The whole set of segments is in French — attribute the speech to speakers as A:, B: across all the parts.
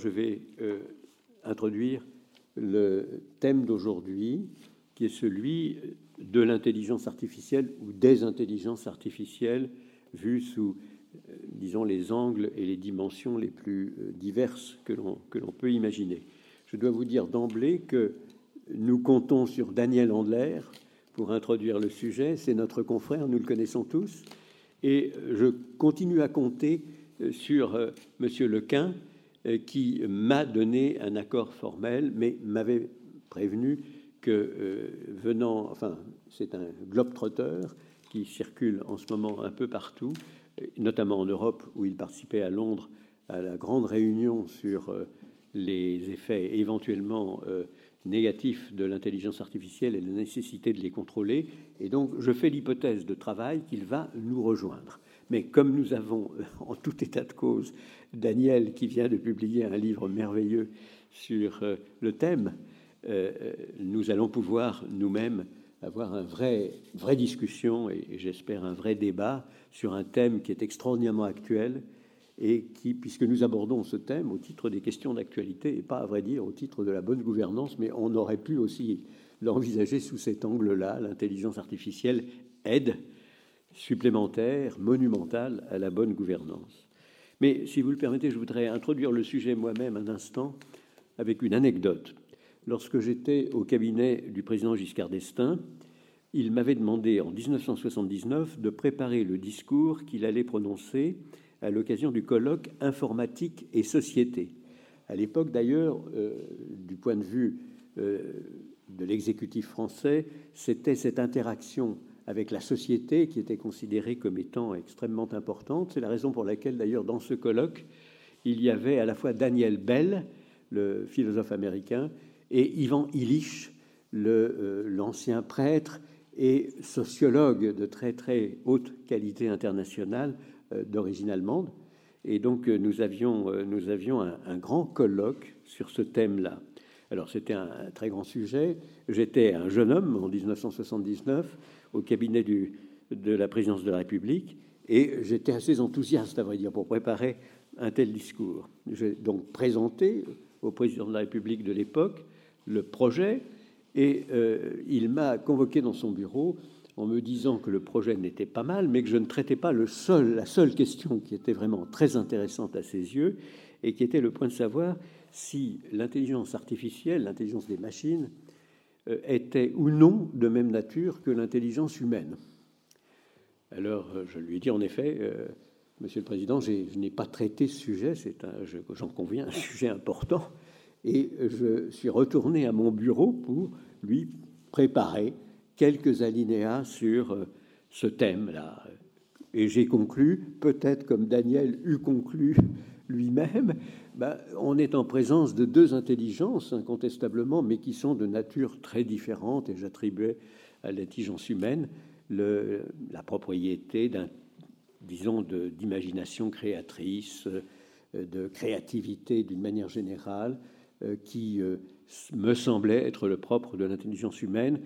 A: Je vais euh, introduire le thème d'aujourd'hui, qui est celui de l'intelligence artificielle ou des intelligences artificielles vues sous, euh, disons, les angles et les dimensions les plus euh, diverses que l'on peut imaginer. Je dois vous dire d'emblée que nous comptons sur Daniel Andler pour introduire le sujet. C'est notre confrère, nous le connaissons tous, et je continue à compter sur Monsieur Lequin qui m'a donné un accord formel, mais m'avait prévenu que euh, venant, enfin, c'est un globe-trotteur qui circule en ce moment un peu partout, euh, notamment en Europe, où il participait à Londres à la grande réunion sur les effets éventuellement négatifs de l'intelligence artificielle et la nécessité de les contrôler. Et donc, je fais l'hypothèse de travail qu'il va nous rejoindre. Mais comme nous avons, en tout état de cause, Daniel qui vient de publier un livre merveilleux sur euh, le thème, euh, euh, nous allons pouvoir nous-mêmes avoir un vrai, vraie discussion et, j'espère un vrai débat sur un thème qui est extraordinairement actuel et qui, puisque nous abordons ce thème au titre des questions d'actualité et pas à vrai dire au titre de la bonne gouvernance, mais on aurait pu aussi l'envisager sous cet angle-là, l'intelligence artificielle aide supplémentaire, monumentale à la bonne gouvernance. Mais si vous le permettez, je voudrais introduire le sujet moi-même un instant avec une anecdote. Lorsque j'étais au cabinet du président Giscard d'Estaing, il m'avait demandé en 1979 de préparer le discours qu'il allait prononcer à l'occasion du colloque Informatique et Société. À l'époque, d'ailleurs, euh, du point de vue euh, de l'exécutif français, c'était cette interaction avec la société qui était considérée comme étant extrêmement importante. C'est la raison pour laquelle, d'ailleurs, dans ce colloque, il y avait à la fois Daniel Bell, le philosophe américain, et Ivan Illich, euh, l'ancien prêtre et sociologue de très très haute qualité internationale euh, d'origine allemande. Et donc euh, nous avions, nous avions un, grand colloque sur ce thème-là. Alors c'était un, très grand sujet. J'étais un jeune homme en 1979 au cabinet de la présidence de la République, et j'étais assez enthousiaste, à vrai dire, pour préparer un tel discours. J'ai donc présenté au président de la République de l'époque le projet, et euh, il m'a convoqué dans son bureau en me disant que le projet n'était pas mal, mais que je ne traitais pas la seule question qui était vraiment très intéressante à ses yeux, et qui était le point de savoir si l'intelligence artificielle, l'intelligence des machines, était ou non de même nature que l'intelligence humaine. Alors euh, je lui ai dit en effet, euh, Monsieur le Président, je n'ai pas traité ce sujet, c'est j'en conviens, un sujet important, et je suis retourné à mon bureau pour lui préparer quelques alinéas sur ce thème-là. Et j'ai conclu, peut-être comme Daniel eut conclu lui-même, ben, on est en présence de deux intelligences, incontestablement, mais qui sont de nature très différente, et j'attribuais à l'intelligence humaine la propriété d'un, disons, d'imagination créatrice, euh, de créativité d'une manière générale, euh, qui euh, me semblait être le propre de l'intelligence humaine,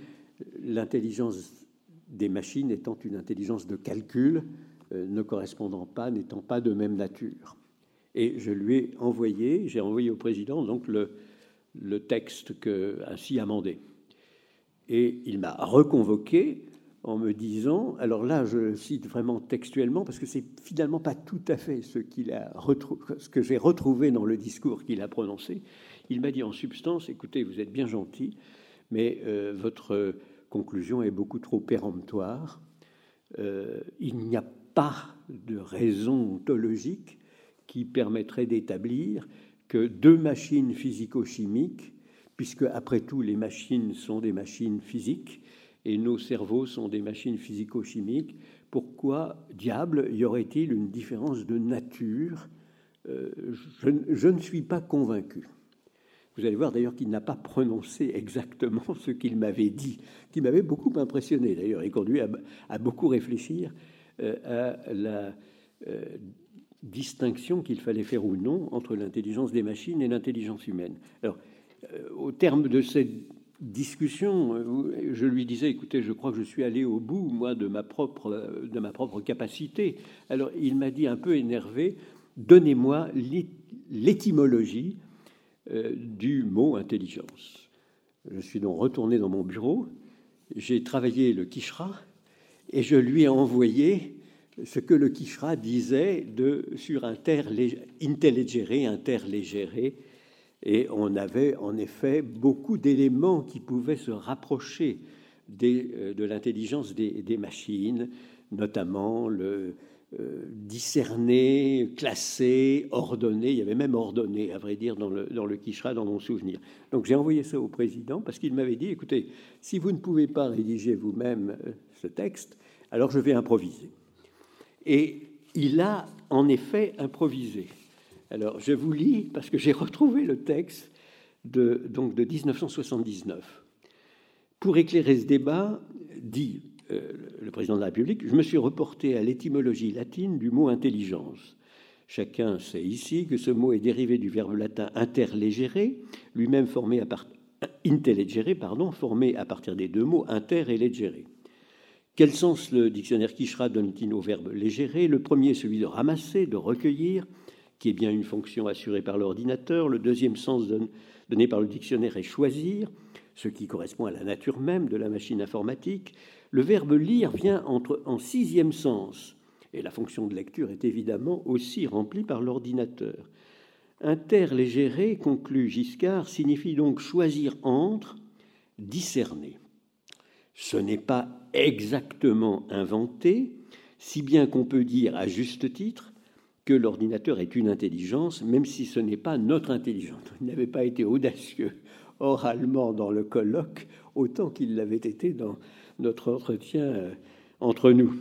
A: l'intelligence des machines étant une intelligence de calcul, ne correspondant pas, n'étant pas de même nature. Et je lui ai envoyé, j'ai envoyé au président donc le, texte ainsi amendé. Et il m'a reconvoqué en me disant, alors là je cite vraiment textuellement parce que c'est finalement pas tout à fait ce qu'il a ce que j'ai retrouvé dans le discours qu'il a prononcé. Il m'a dit en substance, écoutez, vous êtes bien gentil, mais euh, votre conclusion est beaucoup trop péremptoire. Euh, il n'y a pas de raison ontologique qui permettrait d'établir que deux machines physico-chimiques, puisque après tout les machines sont des machines physiques et nos cerveaux sont des machines physico-chimiques, pourquoi diable y aurait-il une différence de nature euh, je, ne suis pas convaincu. Vous allez voir d'ailleurs qu'il n'a pas prononcé exactement ce qu'il m'avait dit, qui m'avait beaucoup impressionné d'ailleurs et conduit à, à beaucoup réfléchir euh, à la euh, distinction qu'il fallait faire ou non entre l'intelligence des machines et l'intelligence humaine. Alors, euh, au terme de cette discussion, euh, je lui disais, écoutez, je crois que je suis allé au bout, moi, de ma propre, de ma propre capacité. Alors, il m'a dit un peu énervé, donnez-moi l'étymologie du mot intelligence. Je suis donc retourné dans mon bureau, j'ai travaillé le Kishra et je lui ai envoyé ce que le Kishra disait de, sur intelligere, interlégéré, et on avait en effet beaucoup d'éléments qui pouvaient se rapprocher euh, de l'intelligence des, machines, notamment le euh, discerner, classer, ordonner. Il y avait même ordonné, à vrai dire, dans le, dans le Kishra, dans mon souvenir. Donc j'ai envoyé ça au président parce qu'il m'avait dit, écoutez, si vous ne pouvez pas rédiger vous-même euh, ce texte, alors je vais improviser. Et il a en effet improvisé. Alors je vous lis parce que j'ai retrouvé le texte de, donc de 1979. Pour éclairer ce débat, dit euh, le président de la République, je me suis reporté à l'étymologie latine du mot intelligence. Chacun sait ici que ce mot est dérivé du verbe latin interlégere, lui-même formé à partir pardon, formé à partir des deux mots inter et legere. Quel sens le dictionnaire Kishra donne-t-il au verbe légérer? Le premier, celui de ramasser, de recueillir, qui est bien une fonction assurée par l'ordinateur. Le deuxième sens donné par le dictionnaire est choisir, ce qui correspond à la nature même de la machine informatique. Le verbe lire vient entre, en sixième sens, et la fonction de lecture est évidemment aussi remplie par l'ordinateur. Interlégérer, conclut Giscard, signifie donc choisir entre, discerner. Ce n'est pas exactement inventé, si bien qu'on peut dire à juste titre que l'ordinateur est une intelligence, même si ce n'est pas notre intelligence. Il n'avait pas été audacieux oralement dans le colloque autant qu'il l'avait été dans notre entretien euh, entre nous.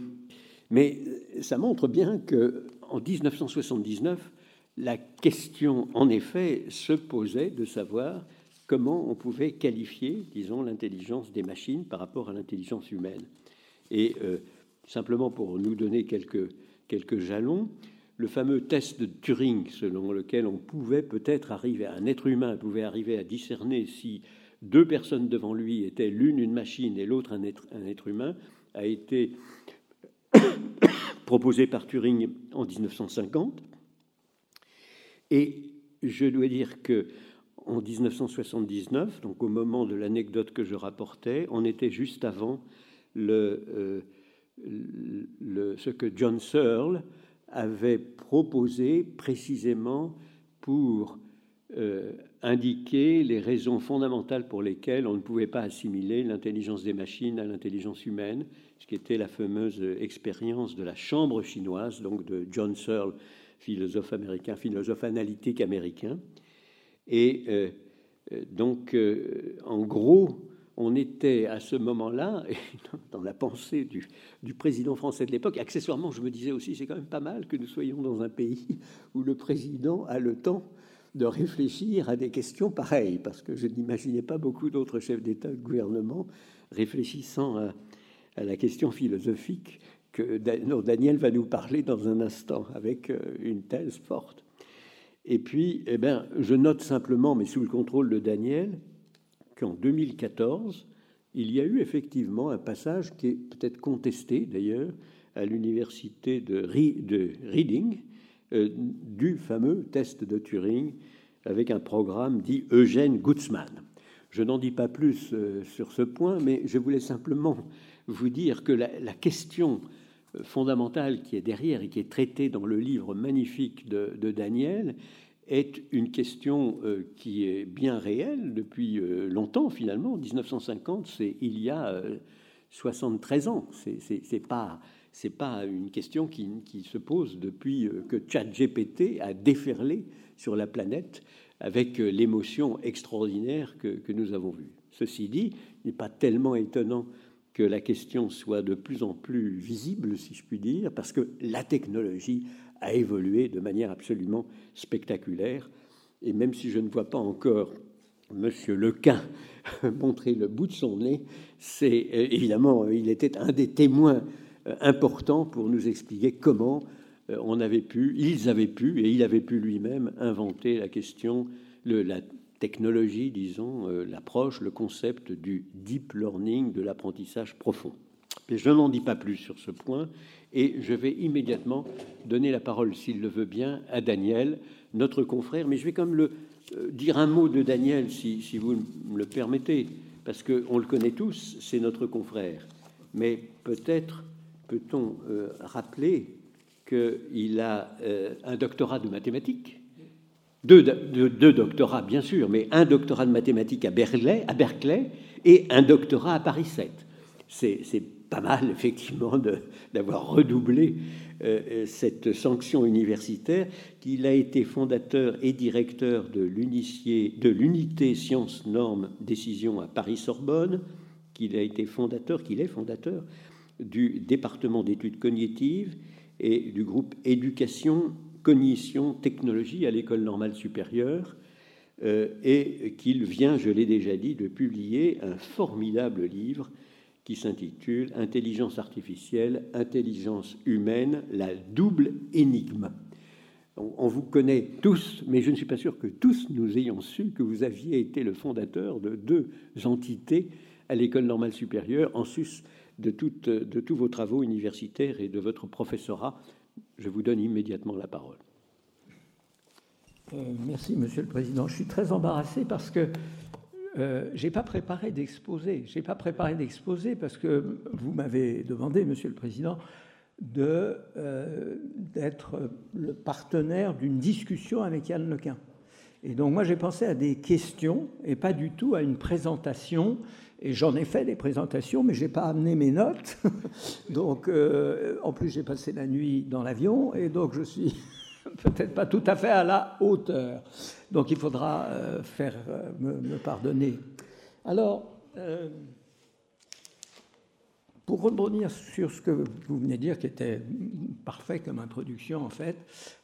A: Mais ça montre bien que en 1979, la question, en effet, se posait de savoir comment on pouvait qualifier, disons, l'intelligence des machines par rapport à l'intelligence humaine. Et euh, simplement pour nous donner quelques, jalons, le fameux test de Turing, selon lequel on pouvait peut-être arriver, un être humain pouvait arriver à discerner si deux personnes devant lui étaient l'une une machine et l'autre un être, un être humain, a été proposé par Turing en 1950. Et je dois dire que en 1979, donc au moment de l'anecdote que je rapportais, on était juste avant euh, ce que John Searle avait proposé précisément pour euh, indiquer les raisons fondamentales pour lesquelles on ne pouvait pas assimiler l'intelligence des machines à l'intelligence humaine, ce qui était la fameuse expérience de la chambre chinoise, donc de John Searle, philosophe américain, philosophe analytique américain. Et euh, euh, donc, euh, en gros, on était à ce moment-là, dans la pensée du, président français de l'époque, accessoirement, je me disais aussi, c'est quand même pas mal que nous soyons dans un pays où le président a le temps de réfléchir à des questions pareilles, parce que je n'imaginais pas beaucoup d'autres chefs d'État de gouvernement réfléchissant à, la question philosophique que Daniel va nous parler dans un instant, avec une thèse forte. Et puis, eh ben, je note simplement, mais sous le contrôle de Daniel, qu'en 2014, il y a eu effectivement un passage qui est peut-être contesté d'ailleurs à l'université de, Reading euh, du fameux test de Turing avec un programme dit Eugène Gutzmann. Je n'en dis pas plus euh, sur ce point, mais je voulais simplement vous dire que la question fondamentale qui est derrière et qui est traitée dans le livre magnifique de, Daniel est une question euh, qui est bien réelle depuis euh, longtemps finalement. 1950, c'est il y a 73 euh, ans. C'est pas c'est pas une question qui, se pose depuis que ChatGPT a déferlé sur la planète avec l'émotion extraordinaire que, que, nous avons vue. Ceci dit, il n'est pas tellement étonnant que la question soit de plus en plus visible, si je puis dire, parce que la technologie a évolué de manière absolument spectaculaire. Et même si je ne vois pas encore Monsieur Lequin montrer le bout de son nez, c'est euh, évidemment, il était un des témoins euh, importants pour nous expliquer comment euh, on avait pu, ils avaient pu, et il avait pu lui-même inventer la question, le, la technologie, disons, euh, l'approche, le concept du deep learning, de l'apprentissage profond. Mais je n'en dis pas plus sur ce point et je vais immédiatement donner la parole, s'il le veut bien, à Daniel notre confrère, mais je vais quand même le, euh, dire un mot de Daniel, si, vous me le permettez, parce qu'on le connaît tous, c'est notre confrère. Mais peut-être peut-on euh, rappeler qu'il a un doctorat de mathématiques, deux, doctorats bien sûr, mais un doctorat de mathématiques à Berkeley, à Berkeley et un doctorat à Paris 7. C'est pas mal effectivement d'avoir redoublé euh, cette sanction universitaire, qu'il a été fondateur et directeur de l'unité sciences, normes, décisions à Paris-Sorbonne, qu'il a été fondateur, qu'il est fondateur du département d'études cognitives et du groupe éducation, cognition, technologie à l'école normale supérieure, euh, et qu'il vient, je l'ai déjà dit, de publier un formidable livre qui s'intitule Intelligence artificielle, intelligence humaine, la double énigme. On, vous connaît tous, mais je ne suis pas sûr que tous nous ayons su que vous aviez été le fondateur de deux entités à l'école normale supérieure, en sus de, de tous vos travaux universitaires et de votre professorat. Je vous donne immédiatement la parole.
B: Euh, merci, Monsieur le Président. Je suis très embarrassé parce que euh, j'ai pas préparé d'exposé. J'ai pas préparé d'exposé parce que vous m'avez demandé, Monsieur le Président, de euh, d'être le partenaire d'une discussion avec Yann Lequin. Et donc moi j'ai pensé à des questions et pas du tout à une présentation. Et j'en ai fait des présentations, mais j'ai pas amené mes notes. donc euh, en plus j'ai passé la nuit dans l'avion et donc je suis peut-être pas tout à fait à la hauteur. Donc il faudra euh, faire, euh, me, pardonner. Alors, pour rebondir sur ce que vous venez de dire, qui était parfait comme introduction en fait,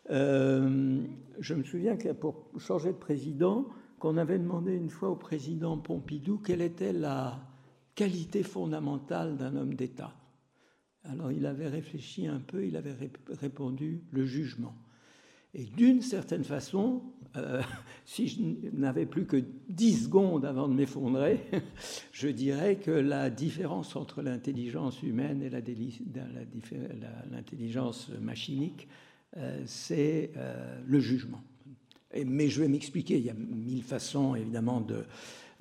B: je me souviens que pour changer de président, qu'on avait demandé une fois au président Pompidou quelle était la qualité fondamentale d'un homme d'État. Alors il avait réfléchi un peu, il avait répondu le jugement. Et d'une certaine façon, euh, si je n'avais plus que 10 secondes avant de m'effondrer, je dirais que la différence entre l'intelligence humaine et l'intelligence machinique, euh, c'est euh, le jugement. Mais je vais m'expliquer, il y a mille façons évidemment de,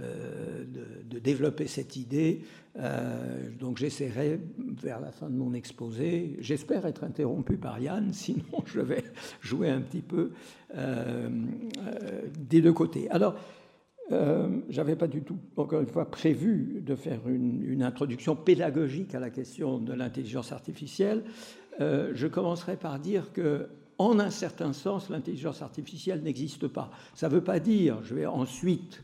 B: euh, de, développer cette idée. Euh, donc j'essaierai vers la fin de mon exposé, j'espère être interrompu par Yann, sinon je vais jouer un petit peu euh, des deux côtés. Alors, euh, j'avais pas du tout, encore une fois, prévu de faire une, une introduction pédagogique à la question de l'intelligence artificielle. je commencerai par dire que en un certain sens, l'intelligence artificielle n'existe pas. Ça ne veut pas dire, je vais ensuite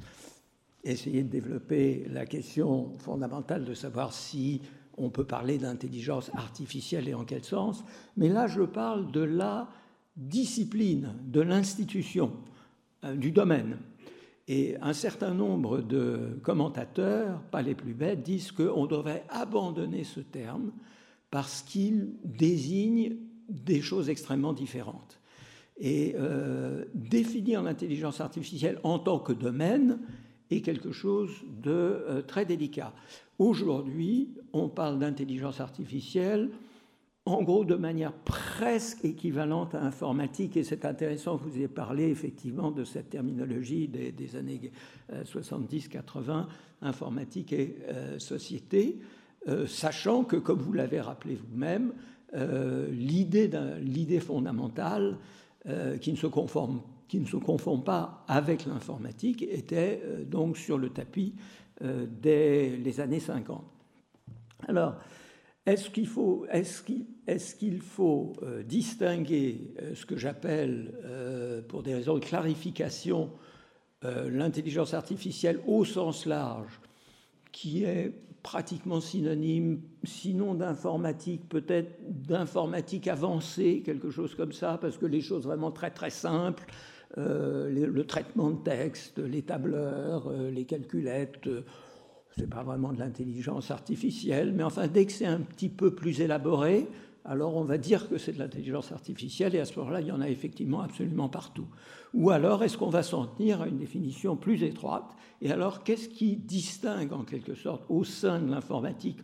B: essayer de développer la question fondamentale de savoir si on peut parler d'intelligence artificielle et en quel sens. Mais là, je parle de la discipline, de l'institution, euh, du domaine. Et un certain nombre de commentateurs, pas les plus bêtes, disent qu'on devrait abandonner ce terme parce qu'il désigne des choses extrêmement différentes. Et euh, définir l'intelligence artificielle en tant que domaine est quelque chose de euh, très délicat. Aujourd'hui, on parle d'intelligence artificielle en gros de manière presque équivalente à informatique, et c'est intéressant que vous ayez parlé effectivement de cette terminologie des, années 70-80, euh, informatique et société, sachant que, comme vous l'avez rappelé vous-même, l'idée fondamentale qui ne se conforme confond pas avec l'informatique, était euh, donc sur le tapis euh, dès les années 50. Alors, est-ce qu'il faut, euh, distinguer ce que j'appelle, pour des raisons de clarification, l'intelligence artificielle au sens large, qui est pratiquement synonyme, sinon d'informatique, peut-être d'informatique avancée, quelque chose comme ça, parce que les choses vraiment très très simples, euh, le, traitement de texte, les tableurs, euh, les calculettes. Euh, c'est pas vraiment de l'intelligence artificielle, mais enfin, dès que c'est un petit peu plus élaboré, alors on va dire que c'est de l'intelligence artificielle, et à ce moment-là, il y en a effectivement absolument partout. Ou alors, est-ce qu'on va s'en tenir à une définition plus étroite Et alors, qu'est-ce qui distingue en quelque sorte au sein de l'informatique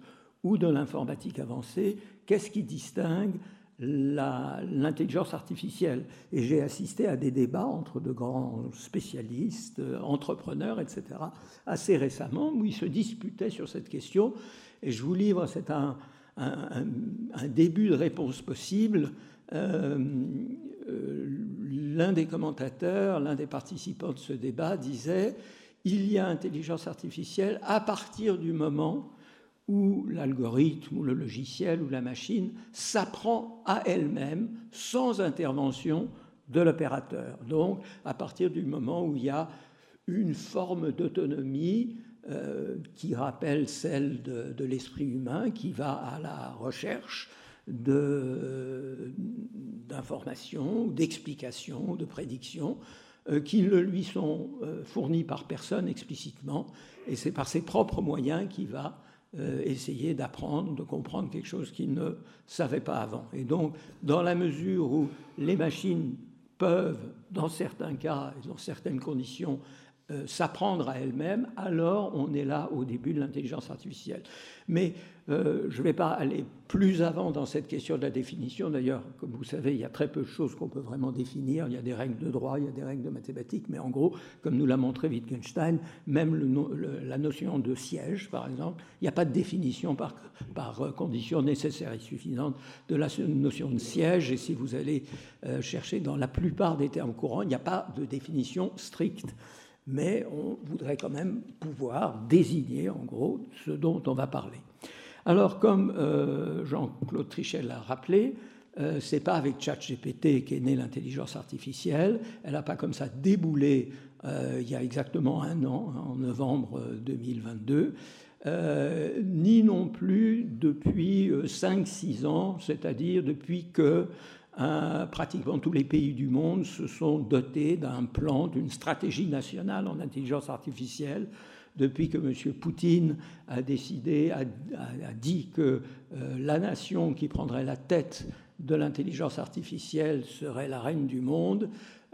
B: ou de l'informatique avancée, qu'est-ce qui distingue l'intelligence artificielle? Et j'ai assisté à des débats entre de grands spécialistes, entrepreneurs, etc., assez récemment, où ils se disputaient sur cette question. Et je vous livre, c'est un, un, début de réponse possible. Euh, l'un des commentateurs, l'un des participants de ce débat disait il y a intelligence artificielle à partir du moment où l'algorithme ou le logiciel ou la machine s'apprend à elle-même sans intervention de l'opérateur. Donc, à partir du moment où il y a une forme d'autonomie euh, qui rappelle celle de, l'esprit humain, qui va à la recherche d'informations, d'explications, de prédictions, euh, qui ne lui sont euh, fournies par personne explicitement, et c'est par ses propres moyens qu'il va essayer d'apprendre, de comprendre quelque chose qu'il ne savait pas avant. Et donc, dans la mesure où les machines peuvent, dans certains cas et dans certaines conditions, euh, s'apprendre à elles-mêmes, alors on est là au début de l'intelligence artificielle. Mais euh, je ne vais pas aller plus avant dans cette question de la définition. D'ailleurs, comme vous savez, il y a très peu de choses qu'on peut vraiment définir. Il y a des règles de droit, il y a des règles de mathématiques, mais en gros, comme nous l'a montré Wittgenstein, même la notion de siège, par exemple, il n'y a pas de définition par, par euh, condition nécessaire et suffisante de la notion de siège. Et si vous allez chercher dans la plupart des termes courants, il n'y a pas de définition stricte mais on voudrait quand même pouvoir désigner en gros ce dont on va parler. Alors, comme euh, Jean-Claude Trichet l'a rappelé, euh, c'est pas avec ChatGPT qu'est née l'intelligence artificielle. Elle n'a pas comme ça déboulé euh, il y a exactement un an, en novembre 2022, ni non plus depuis 5-6 ans, c'est-à-dire depuis que euh, pratiquement tous les pays du monde se sont dotés d'un plan, d'une stratégie nationale en intelligence artificielle. Depuis que M. Poutine a décidé, a, dit que euh, la nation qui prendrait la tête de l'intelligence artificielle serait la reine du monde,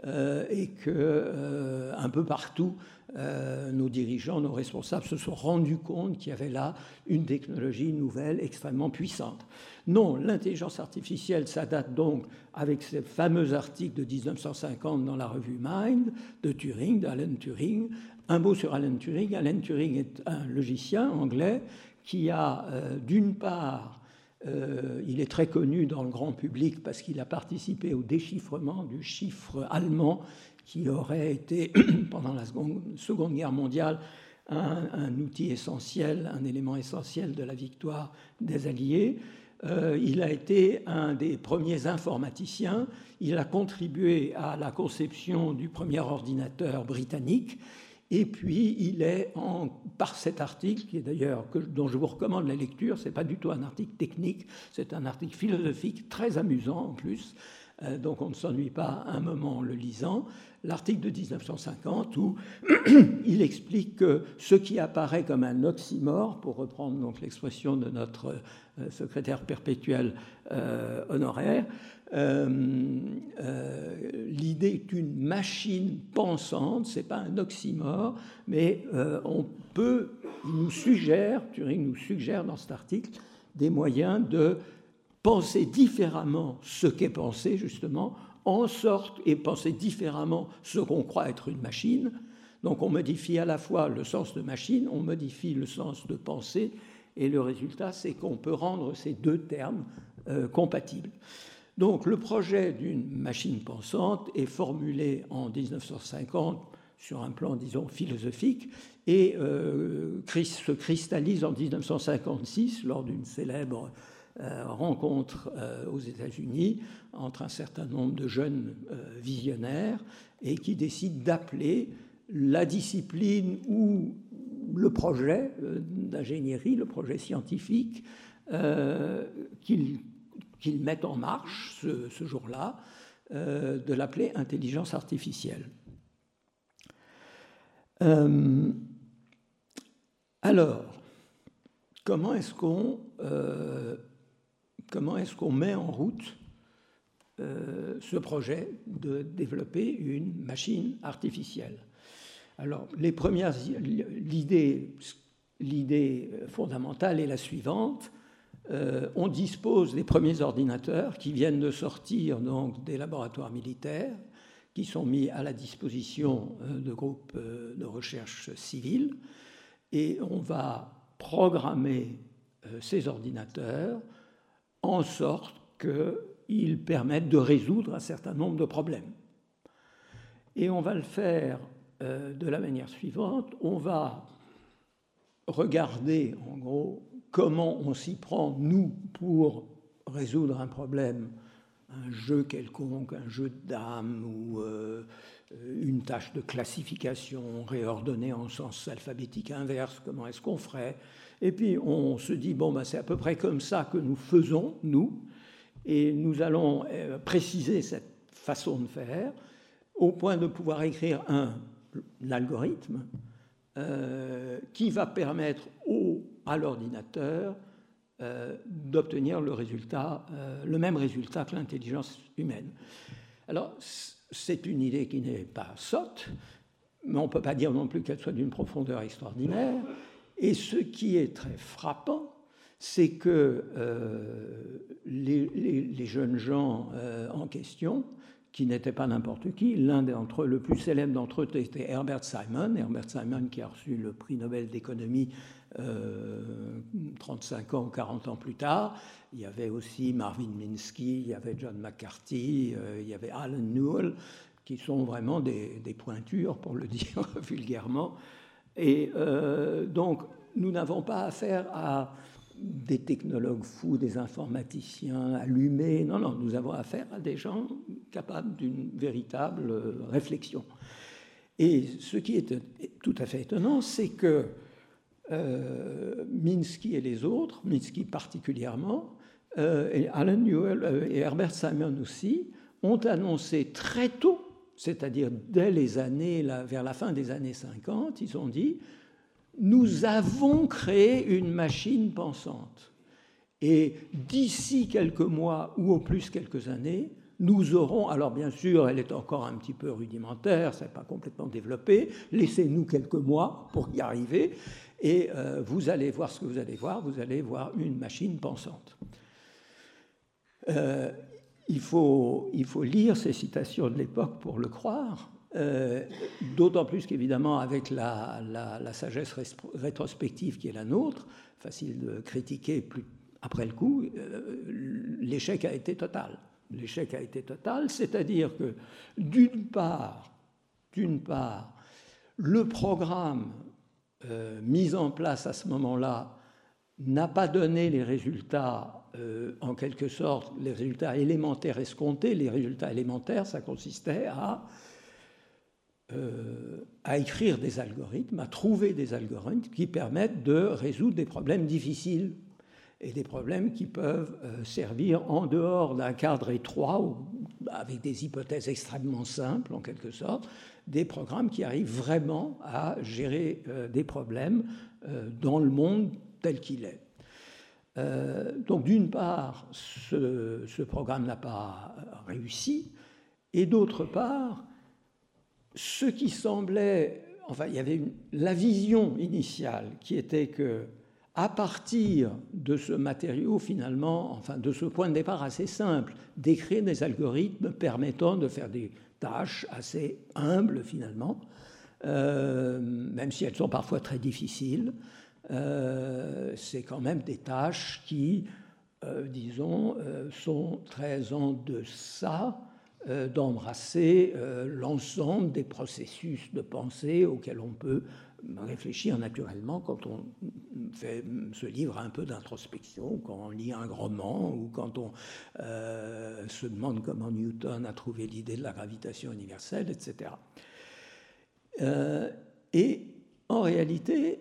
B: euh, et que un peu partout nos dirigeants, nos responsables se sont rendus compte qu'il y avait là une technologie nouvelle extrêmement puissante. Non, l'intelligence artificielle, ça date donc avec ces fameux articles de 1950 dans la revue Mind de Turing, d'Alan Turing. Un mot sur Alan Turing. Alan Turing est un logicien anglais qui a, euh, d'une part, euh, il est très connu dans le grand public parce qu'il a participé au déchiffrement du chiffre allemand qui aurait été, pendant la seconde, Guerre mondiale, un, outil essentiel, un élément essentiel de la victoire des Alliés. Euh, il a été un des premiers informaticiens. Il a contribué à la conception du premier ordinateur britannique. Et puis, il est, par cet article, qui est d'ailleurs, dont je vous recommande la lecture, ce n'est pas du tout un article technique, c'est un article philosophique très amusant en plus, donc on ne s'ennuie pas un moment en le lisant, l'article de 1950 où il explique que ce qui apparaît comme un oxymore, pour reprendre donc l'expression de notre euh, secrétaire perpétuel euh, honoraire, l'idée d'une machine pensante, c'est pas un oxymore, mais on peut, il nous suggère, Turing nous suggère dans cet article, des moyens de penser différemment ce qu'est pensé, justement, en sorte, et penser différemment ce qu'on croit être une machine. Donc on modifie à la fois le sens de machine, on modifie le sens de pensée, et le résultat, c'est qu'on peut rendre ces deux termes euh, compatibles. Donc le projet d'une machine pensante est formulé en 1950 sur un plan, disons, philosophique, et euh, se cristallise en 1956 lors d'une célèbre rencontre euh, aux États-Unis entre un certain nombre de jeunes euh, visionnaires et qui décident d'appeler la discipline ou le projet d'ingénierie, le projet scientifique qu'ils mettent en marche ce jour-là, de l'appeler intelligence artificielle. alors, comment est-ce qu'on comment est-ce qu'on met en route euh, ce projet de développer une machine artificielle? Alors, les premières, l'idée, l'idée fondamentale est la suivante on dispose des premiers ordinateurs qui viennent de sortir donc, des laboratoires militaires, qui sont mis à la disposition de groupes de recherche civils, et on va programmer ces ordinateurs en sorte qu'ils permettent de résoudre un certain nombre de problèmes. Et on va le faire euh, de la manière suivante. On va regarder, en gros, comment on s'y prend, nous, pour résoudre un problème, un jeu quelconque, un jeu de dames ou euh, une tâche de classification réordonnée en sens alphabétique inverse, comment est-ce qu'on ferait? Et puis on se dit, bon, ben, c'est à peu près comme ça que nous faisons, nous, et nous allons euh, préciser cette façon de faire au point de pouvoir écrire un, algorithme euh, qui va permettre au, à l'ordinateur euh, d'obtenir le le même résultat que l'intelligence humaine. Alors, c'est une idée qui n'est pas sotte, mais on ne peut pas dire non plus qu'elle soit d'une profondeur extraordinaire. Et ce qui est très frappant, c'est que euh, les, jeunes gens euh, en question, qui n'étaient pas n'importe qui, l'un d'entre eux, le plus célèbre d'entre eux, était Herbert Simon, Herbert Simon qui a reçu le prix Nobel d'économie 35 euh, ans, 40 ans plus tard. Il y avait aussi Marvin Minsky, il y avait John McCarthy, il y avait Alan Newell, qui sont vraiment des pointures, pour le dire vulgairement. Et donc, nous n'avons pas affaire à des technologues fous, des informaticiens allumés. Non, non, nous avons affaire à des gens capables d'une véritable réflexion. Et ce qui est tout à fait étonnant, c'est que euh, Minsky et les autres, Minsky particulièrement, euh, et Alan Newell euh, et Herbert Simon aussi, ont annoncé très tôt, c'est-à-dire dès les années, vers la fin des années 50, ils ont dit nous avons créé une machine pensante. Et d'ici quelques mois ou au plus quelques années, nous aurons, alors bien sûr, elle est encore un petit peu rudimentaire, ce n'est pas complètement développé, laissez-nous quelques mois pour y arriver, et euh, vous allez voir ce que vous allez voir, vous allez voir une machine pensante. Euh, il, faut, il faut lire ces citations de l'époque pour le croire. Euh, d'autant plus qu'évidemment, avec la, sagesse rétrospective qui est la nôtre, facile de critiquer après le coup, euh, l'échec a été total. L'échec a été total, c'est-à-dire que d'une part, d'une part, le programme euh, mis en place à ce moment-là n'a pas donné les résultats, en quelque sorte, les résultats élémentaires escomptés. Les résultats élémentaires, ça consistait à euh, à écrire des algorithmes, à trouver des algorithmes qui permettent de résoudre des problèmes difficiles et des problèmes qui peuvent euh, servir en dehors d'un cadre étroit ou avec des hypothèses extrêmement simples en quelque sorte, des programmes qui arrivent vraiment à gérer euh, des problèmes dans le monde tel qu'il est. donc d'une part, ce, programme n'a pas réussi, et d'autre part, ce qui semblait, enfin, il y avait la vision initiale qui était que, à partir de ce matériau, finalement, enfin, de ce point de départ assez simple, d'écrire des algorithmes permettant de faire des tâches assez humbles, finalement, euh, même si elles sont parfois très difficiles, euh, c'est quand même des tâches qui, euh, disons, sont très en deçà euh, d'embrasser euh, l'ensemble des processus de pensée auxquels on peut réfléchir naturellement quand on fait, se livre un peu d'introspection, quand on lit un roman ou quand on euh, se demande comment Newton a trouvé l'idée de la gravitation universelle, etc. et en réalité,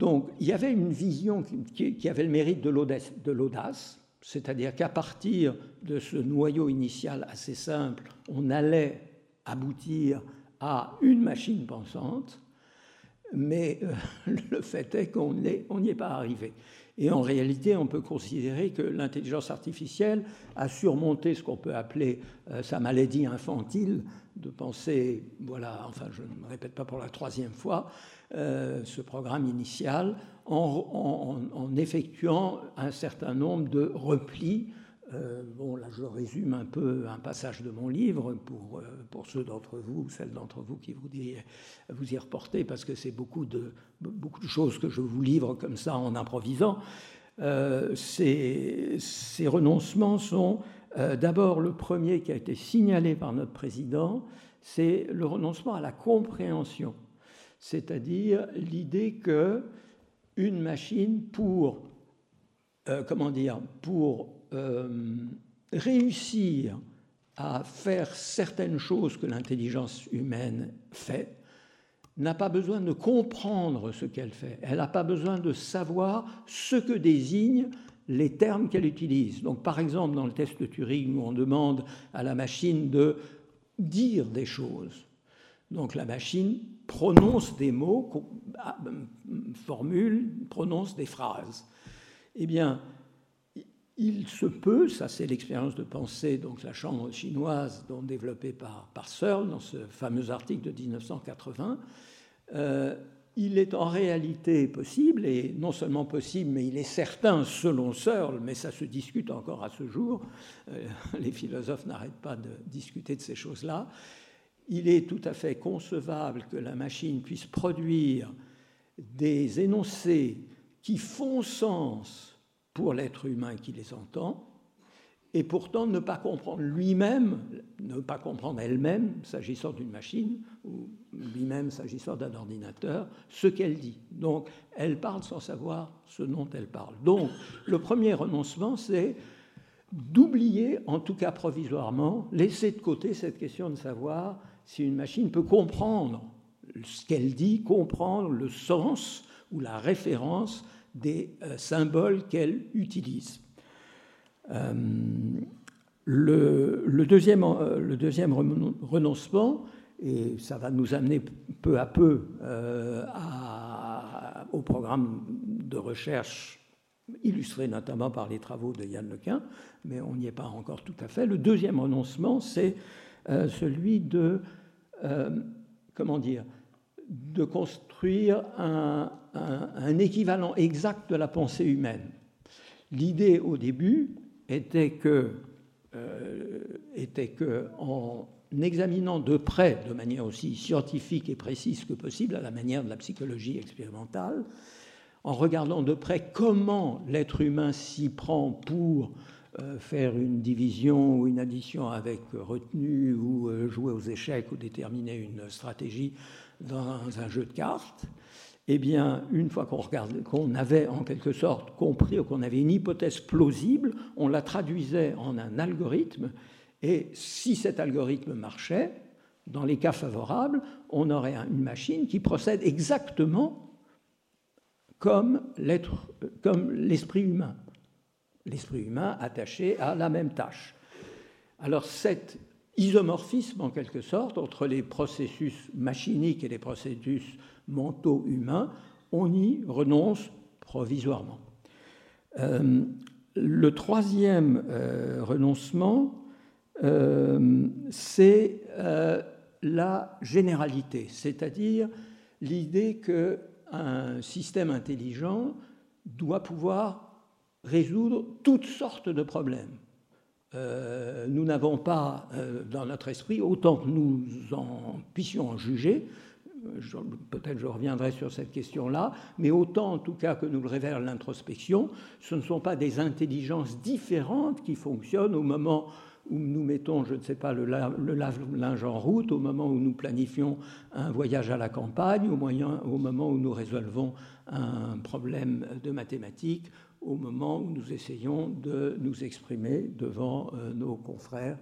B: donc, il y avait une vision qui, avait le mérite de l'audace, c'est-à-dire qu'à partir de ce noyau initial assez simple, on allait aboutir à une machine pensante. Mais le fait est qu'on n'y est pas arrivé. Et en réalité, on peut considérer que l'intelligence artificielle a surmonté ce qu'on peut appeler sa maladie infantile de penser, voilà, enfin je ne me répète pas pour la troisième fois, ce programme initial en, en, effectuant un certain nombre de replis euh, bon, là, je résume un peu un passage de mon livre pour, euh, pour ceux d'entre vous, celles d'entre vous qui vous, vous y reporter, parce que c'est beaucoup de, beaucoup de choses que je vous livre comme ça en improvisant. Euh, ces, ces, renoncements sont d'abord le premier qui a été signalé par notre président, c'est le renoncement à la compréhension, c'est-à-dire l'idée que une machine pour comment dire pour euh, réussir à faire certaines choses que l'intelligence humaine fait, n'a pas besoin de comprendre ce qu'elle fait. Elle n'a pas besoin de savoir ce que désignent les termes qu'elle utilise. Donc, par exemple, dans le test de Turing, où on demande à la machine de dire des choses. Donc, la machine prononce des mots, ah, formule, prononce des phrases. Eh bien, il se peut, ça c'est l'expérience de pensée, donc la chambre chinoise, dont développée par, Searle dans ce fameux article de 1980, euh, il est en réalité possible, et non seulement possible, mais il est certain selon Searle, mais ça se discute encore à ce jour, euh, les philosophes n'arrêtent pas de discuter de ces choses-là, il est tout à fait concevable que la machine puisse produire des énoncés qui font sens pour l'être humain qui les entend, et pourtant ne pas comprendre lui-même, ne pas comprendre elle-même, s'agissant d'une machine, ou lui-même s'agissant d'un ordinateur, ce qu'elle dit. Donc, elle parle sans savoir ce dont elle parle. Donc, le premier renoncement, c'est d'oublier, en tout cas provisoirement, laisser de côté cette question de savoir si une machine peut comprendre ce qu'elle dit, comprendre le sens ou la référence des euh, symboles qu'elle utilise. Euh, le, deuxième, euh, le, deuxième, renoncement, et ça va nous amener peu à peu au programme de recherche illustré notamment par les travaux de Yann Lequin, mais on n'y est pas encore tout à fait. Le deuxième renoncement, c'est celui de, comment dire, de un, équivalent exact de la pensée humaine. L'idée au début était que, euh, que, en examinant de près, de manière aussi scientifique et précise que possible, à la manière de la psychologie expérimentale, en regardant de près comment l'être humain s'y prend pour faire une division ou une addition avec retenue ou euh, jouer aux échecs ou déterminer une stratégie dans un jeu de cartes, eh bien, une fois qu'on qu'on avait en quelque sorte compris ou qu'on avait une hypothèse plausible, on la traduisait en un algorithme, et si cet algorithme marchait, dans les cas favorables, on aurait une machine qui procède exactement comme l'esprit humain, l'esprit humain attaché à la même tâche. Alors cet isomorphisme, en quelque sorte, entre les processus machiniques et les processus mentaux humains, on y renonce provisoirement. Euh, le troisième euh, renoncement, euh, c'est la généralité, c'est-à-dire l'idée qu'un système intelligent doit pouvoir résoudre toutes sortes de problèmes. nous n'avons pas dans notre esprit, autant que nous en puissions en juger, peut-être je reviendrai sur cette question-là, mais autant en tout cas que nous le révèle l'introspection, ce ne sont pas des intelligences différentes qui fonctionnent au moment où nous mettons, je ne sais pas, le, linge en route, au moment où nous planifions un voyage à la campagne, au, moyen, au moment où nous résolvons un problème de mathématiques, au moment où nous essayons de nous exprimer devant euh, nos confrères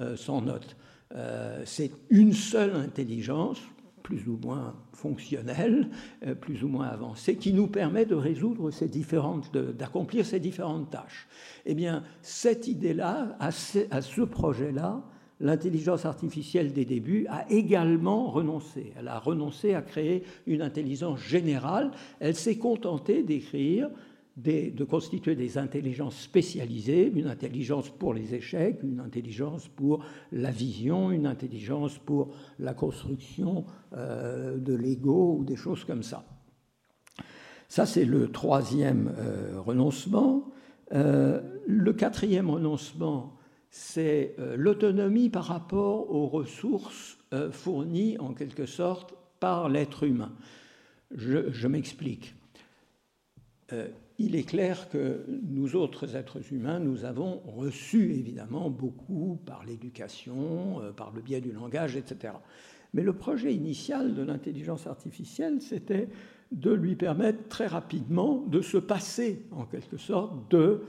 B: euh, sans notes. Euh, c'est une seule intelligence, plus ou moins fonctionnel, euh, plus ou moins avancé, qui nous permet de résoudre ces différentes, d'accomplir ces différentes tâches. Eh bien, cette idée-là, à ce, projet-là, l'intelligence artificielle des débuts a également renoncé. Elle a renoncé à créer une intelligence générale. Elle s'est contentée d'écrire, de constituer des intelligences spécialisées, une intelligence pour les échecs, une intelligence pour la vision, une intelligence pour la construction euh, de l'ego ou des choses comme ça. Ça, c'est le troisième euh, renoncement. Euh, le quatrième renoncement, c'est l'autonomie par rapport aux ressources fournies en quelque sorte par l'être humain. Je, m'explique. Euh, il est clair que nous autres êtres humains, nous avons reçu évidemment beaucoup par l'éducation, par le biais du langage, etc. Mais le projet initial de l'intelligence artificielle, c'était de lui permettre très rapidement de se passer en quelque sorte de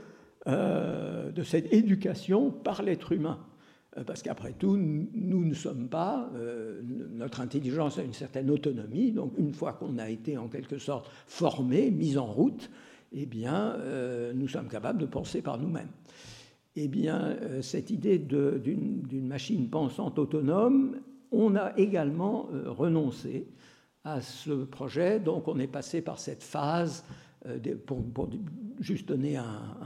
B: euh, cette éducation par l'être humain. Euh, parce qu'après tout, nous ne sommes pas, euh, notre intelligence a une certaine autonomie, donc une fois qu'on a été en quelque sorte formé, mis en route, eh bien, nous sommes capables de penser par nous-mêmes. Eh bien, cette idée d'une machine pensante autonome, on a également renoncé à ce projet, donc on est passé par cette phase, pour, juste donner un,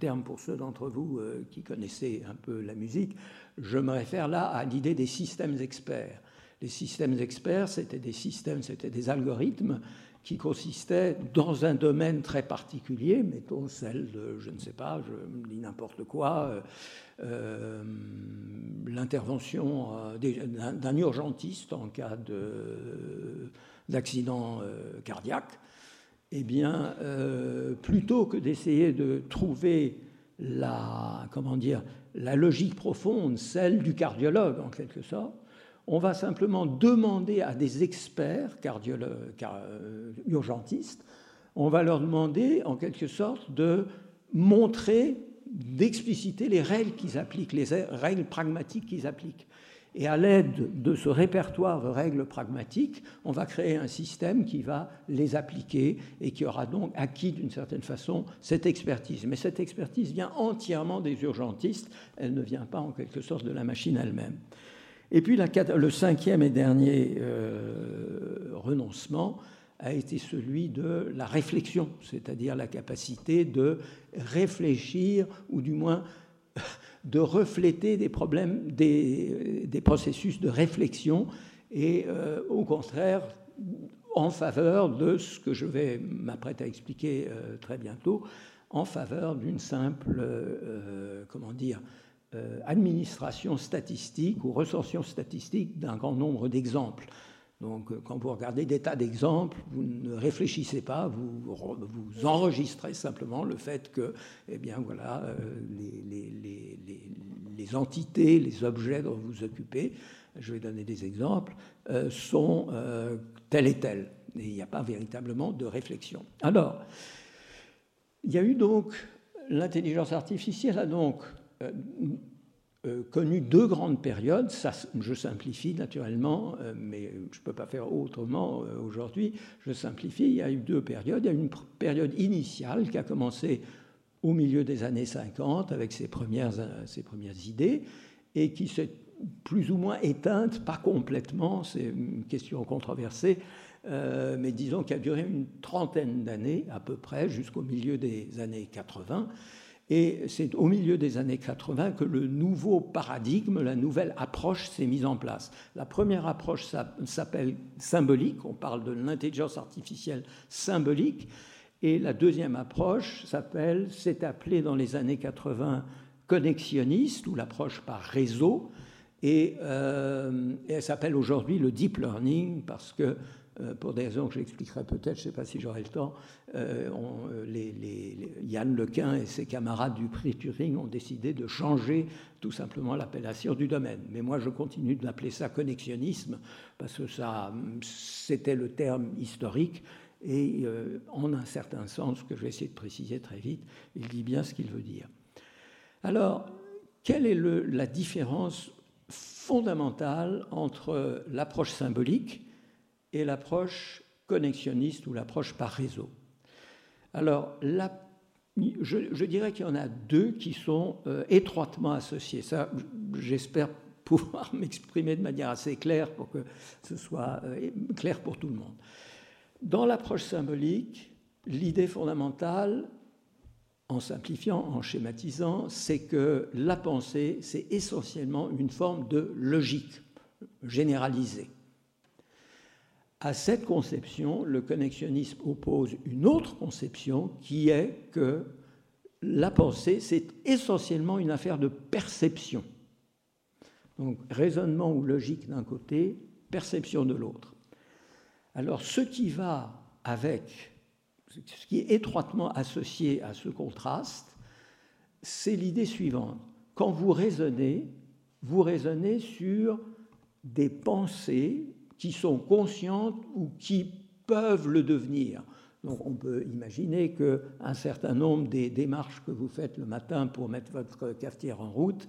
B: terme pour ceux d'entre vous euh, qui connaissaient un peu la musique, je me réfère là à l'idée des systèmes experts. Les systèmes experts, c'était des systèmes, c'était des algorithmes qui consistaient dans un domaine très particulier, mettons celle de, je ne sais pas, je dis n'importe quoi, euh, euh, l'intervention d'un urgentiste en cas d'accident cardiaque eh bien, euh, plutôt que d'essayer de trouver la, comment dire, la logique profonde, celle du cardiologue en quelque sorte, on va simplement demander à des experts euh, urgentistes, on va leur demander en quelque sorte de montrer, d'expliciter les règles qu'ils appliquent, les règles pragmatiques qu'ils appliquent. Et à l'aide de ce répertoire de règles pragmatiques, on va créer un système qui va les appliquer et qui aura donc acquis d'une certaine façon cette expertise. Mais cette expertise vient entièrement des urgentistes, elle ne vient pas en quelque sorte de la machine elle-même. Et puis le cinquième et dernier euh, renoncement a été celui de la réflexion, c'est-à-dire la capacité de réfléchir, ou du moins de refléter des problèmes, des, processus de réflexion et euh, au contraire en faveur de ce que je vais m'apprêter à expliquer euh, très bientôt, en faveur d'une simple, comment dire, administration statistique ou recension statistique d'un grand nombre d'exemples. Donc, euh, quand vous regardez des tas d'exemples, vous ne réfléchissez pas, vous, vous enregistrez simplement le fait que, eh bien, voilà, euh, les, entités, les objets dont vous vous occupez, je vais donner des exemples, euh, sont tels et tels. Et il n'y a pas véritablement de réflexion. Alors, il y a eu donc l'intelligence artificielle a donc euh, connu deux grandes périodes. Ça, je simplifie naturellement, euh, mais je ne peux pas faire autrement euh, aujourd'hui. Je simplifie. Il y a eu deux périodes. Il y a une période initiale qui a commencé au milieu des années 50 avec ses premières, ses premières idées et qui s'est plus ou moins éteinte, pas complètement, c'est une question controversée, mais disons qu'elle a duré une trentaine d'années à peu près jusqu'au milieu des années 80. Et c'est au milieu des années 80 que le nouveau paradigme, la nouvelle approche s'est mise en place. La première approche s'appelle symbolique, on parle de l'intelligence artificielle symbolique, et la deuxième approche s'appelle, s'est appelée dans les années 80 connexionniste, ou l'approche par réseau, et, euh, et elle s'appelle aujourd'hui le deep learning parce que pour des raisons que j'expliquerai peut-être, je ne sais pas si j'aurai le temps, euh, euh, Yann Lequin et ses camarades du prix Turing ont décidé de changer tout simplement l'appellation du domaine. Mais moi, je continue de l'appeler ça connexionnisme, parce que ça, c'était le terme historique, et en un certain sens, que je vais essayer de préciser très vite, il dit bien ce qu'il veut dire. Alors, quelle est la différence fondamentale entre l'approche symbolique, et l'approche connexionniste ou l'approche par réseau. Alors, je, dirais qu'il y en a deux qui sont euh, étroitement associés. Ça, j'espère pouvoir m'exprimer de manière assez claire pour que ce soit euh, clair pour tout le monde. Dans l'approche symbolique, l'idée fondamentale, en simplifiant, en schématisant, c'est que la pensée, c'est essentiellement une forme de logique généralisée. À cette conception, le connexionnisme oppose une autre conception qui est que la pensée, c'est essentiellement une affaire de perception. Donc raisonnement ou logique d'un côté, perception de l'autre. Alors ce qui va avec, ce qui est étroitement associé à ce contraste, c'est l'idée suivante. Quand vous raisonnez, vous raisonnez sur des pensées qui sont conscientes ou qui peuvent le devenir. Donc on peut imaginer qu'un certain nombre des démarches que vous faites le matin pour mettre votre cafetière en route,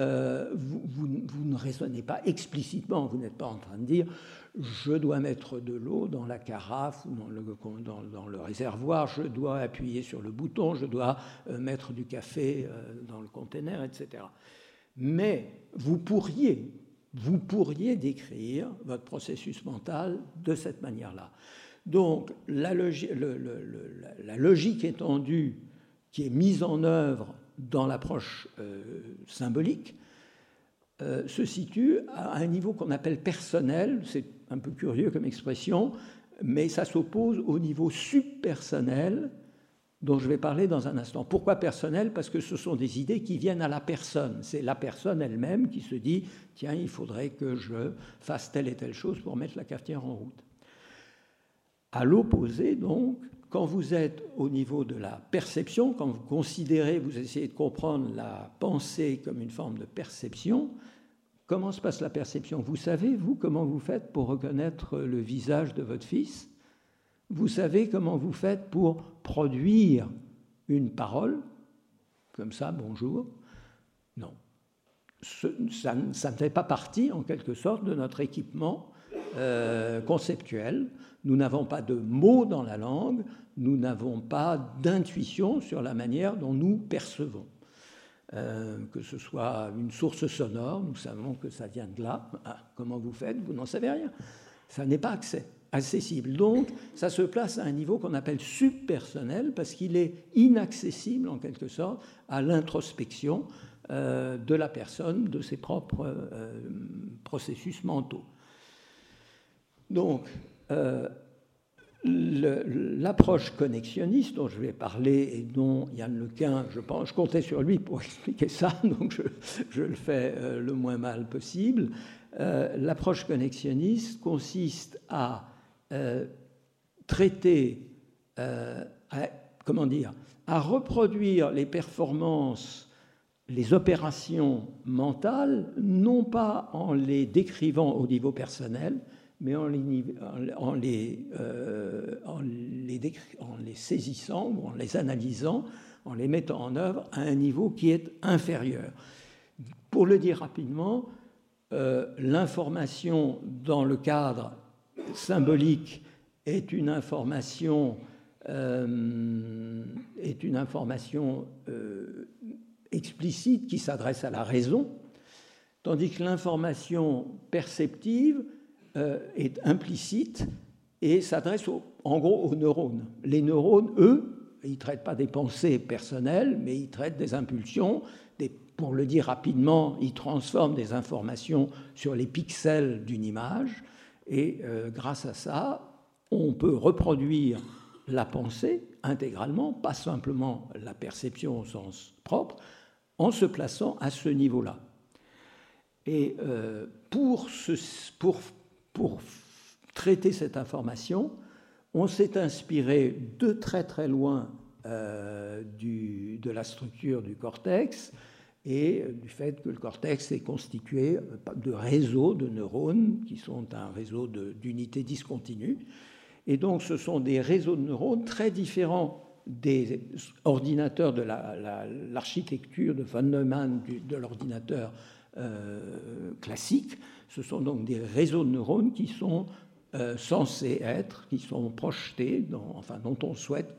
B: euh, vous, ne raisonnez pas explicitement, vous n'êtes pas en train de dire je dois mettre de l'eau dans la carafe ou dans le, dans, le, réservoir, je dois appuyer sur le bouton, je dois euh, mettre du café euh, dans le conteneur, etc. Mais vous pourriez, vous pourriez décrire votre processus mental de cette manière-là. Donc la, logique étendue qui est mise en œuvre dans l'approche euh, symbolique euh, se situe à un niveau qu'on appelle personnel, c'est un peu curieux comme expression, mais ça s'oppose au niveau subpersonnel dont je vais parler dans un instant. Pourquoi personnel? Parce que ce sont des idées qui viennent à la personne. C'est la personne elle-même qui se dit, tiens, il faudrait que je fasse telle et telle chose pour mettre la cafetière en route. À l'opposé, donc, quand vous êtes au niveau de la perception, quand vous considérez, vous essayez de comprendre la pensée comme une forme de perception, comment se passe la perception? Vous savez, vous, comment vous faites pour reconnaître le visage de votre fils? Vous savez comment vous faites pour produire une parole Comme ça, bonjour? Non. ça, ne fait pas partie, en quelque sorte, de notre équipement euh, conceptuel. Nous n'avons pas de mots dans la langue, nous n'avons pas d'intuition sur la manière dont nous percevons. Euh, que ce soit une source sonore, nous savons que ça vient de là. Ah, comment vous faites? Vous n'en savez rien. Ça n'est pas accès, accessible. Donc, ça se place à un niveau qu'on appelle subpersonnel parce qu'il est inaccessible, en quelque sorte, à l'introspection euh, de la personne, de ses propres euh, processus mentaux. Donc, l'approche connexionniste dont je vais parler et dont Yann Lequin, je, pense, je comptais sur lui pour expliquer ça, donc je, le fais euh, le moins mal possible. Euh, l'approche connexionniste consiste à euh, traiter, comment dire, à reproduire les performances, les opérations mentales, non pas en les décrivant au niveau personnel, mais euh, en les saisissant ou en les analysant, en les mettant en œuvre à un niveau qui est inférieur. Pour le dire rapidement, euh, l'information dans le cadre symbolique est une information, euh, est une information explicite qui s'adresse à la raison, tandis que l'information perceptive euh, est implicite et s'adresse en gros aux neurones. Les neurones, eux, ils ne traitent pas des pensées personnelles, mais ils traitent des impulsions. Pour le dire rapidement, ils transforment des informations sur les pixels d'une image. Et euh, grâce à ça, on peut reproduire la pensée intégralement, pas simplement la perception au sens propre, en se plaçant à ce niveau-là. Et euh, pour, pour pour traiter cette information, on s'est inspiré de très très loin euh, de la structure du cortex et du fait que le cortex est constitué de réseaux de neurones qui sont un réseau d'unités discontinues. Et donc ce sont des réseaux de neurones très différents des ordinateurs de l'architecture de von Neumann, de l'ordinateur euh, classique, ce sont donc des réseaux de neurones qui sont euh, censés être, qui sont projetés, enfin, dont on souhaite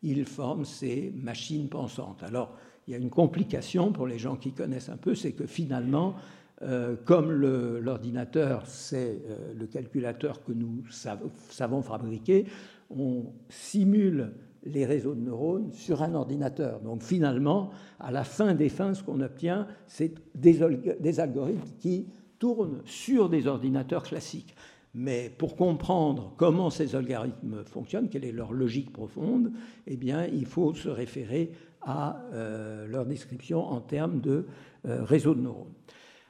B: qu'ils forment ces machines pensantes. Alors, il y a une complication pour les gens qui connaissent un peu, c'est que finalement, comme l'ordinateur, c'est le calculateur que nous savons fabriquer, on simule les réseaux de neurones sur un ordinateur. Donc finalement, à la fin des fins, ce qu'on obtient, c'est des, algorithmes qui tournent sur des ordinateurs classiques. Mais pour comprendre comment ces algorithmes fonctionnent, quelle est leur logique profonde, eh bien, il faut se référer à euh, leur description en termes de euh, réseaux de neurones.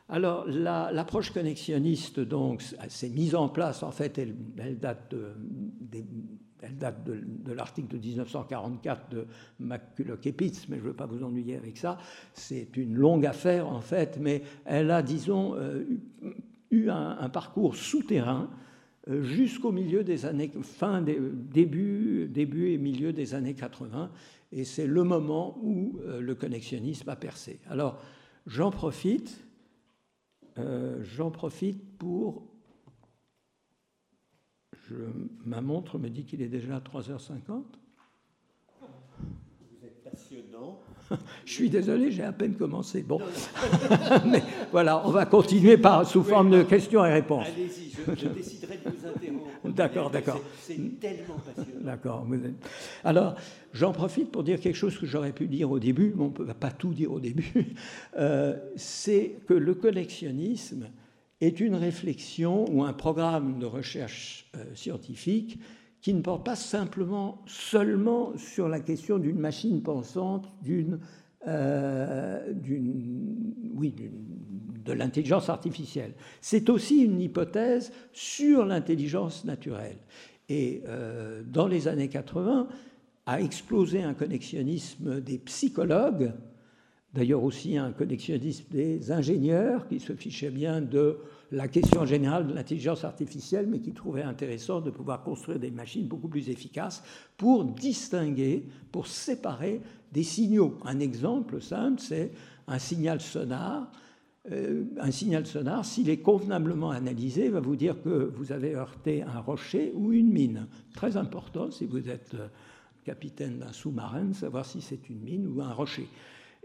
B: Alors, l'approche connexionniste, donc, s'est mise en place, en fait, elle, date de, l'article de 1944 de McCulloch et Pitts, mais je ne veux pas vous ennuyer avec ça. C'est une longue affaire, en fait, mais elle a, disons, euh, eu un, parcours souterrain jusqu'au milieu des années, fin début, début et milieu des années 80, et c'est le moment où euh, le connexionnisme a percé. Alors, j'en profite, j'en profite pour ma montre me dit qu'il est déjà 3h50.
A: Vous êtes passionnant.
B: je suis désolé, j'ai à peine commencé. Bon. Mais voilà, on va continuer par, sous forme de questions et réponses.
A: Allez-y, je, déciderai de vous interrompre.
B: D'accord, d'accord.
A: C'est tellement passionnant.
B: D'accord. Alors, j'en profite pour dire quelque chose que j'aurais pu dire au début, mais on ne peut pas tout dire au début. Euh, c'est que le collectionnisme est une réflexion ou un programme de recherche euh, scientifique qui ne porte pas simplement seulement sur la question d'une machine pensante, d'une, euh, oui, de l'intelligence artificielle. C'est aussi une hypothèse sur l'intelligence naturelle. Et euh, dans les années 80, a explosé un connexionnisme des psychologues D'ailleurs aussi un connexionnisme des ingénieurs qui se fichait bien de la question générale de l'intelligence artificielle, mais qui trouvait intéressant de pouvoir construire des machines beaucoup plus efficaces pour distinguer, pour séparer des signaux. Un exemple simple, c'est un signal sonar. Euh, un signal sonar, s'il est convenablement analysé, va vous dire que vous avez heurté un rocher ou une mine. Très important si vous êtes euh, capitaine d'un sous-marin, de savoir si c'est une mine ou un rocher.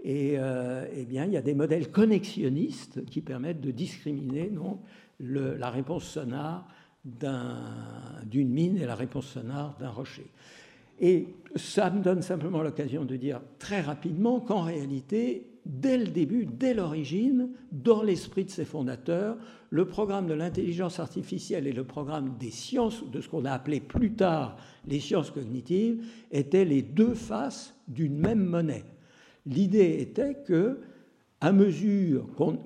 B: Et euh, eh bien, il y a des modèles connexionnistes qui permettent de discriminer non, la réponse sonore d'une mine et la réponse sonore d'un rocher. Et ça me donne simplement l'occasion de dire très rapidement qu'en réalité, dès le début, dès l'origine, dans l'esprit de ses fondateurs, le programme de l'intelligence artificielle et le programme des sciences, de ce qu'on a appelé plus tard les sciences cognitives, étaient les deux faces d'une même monnaie. L'idée était que, à mesure qu'on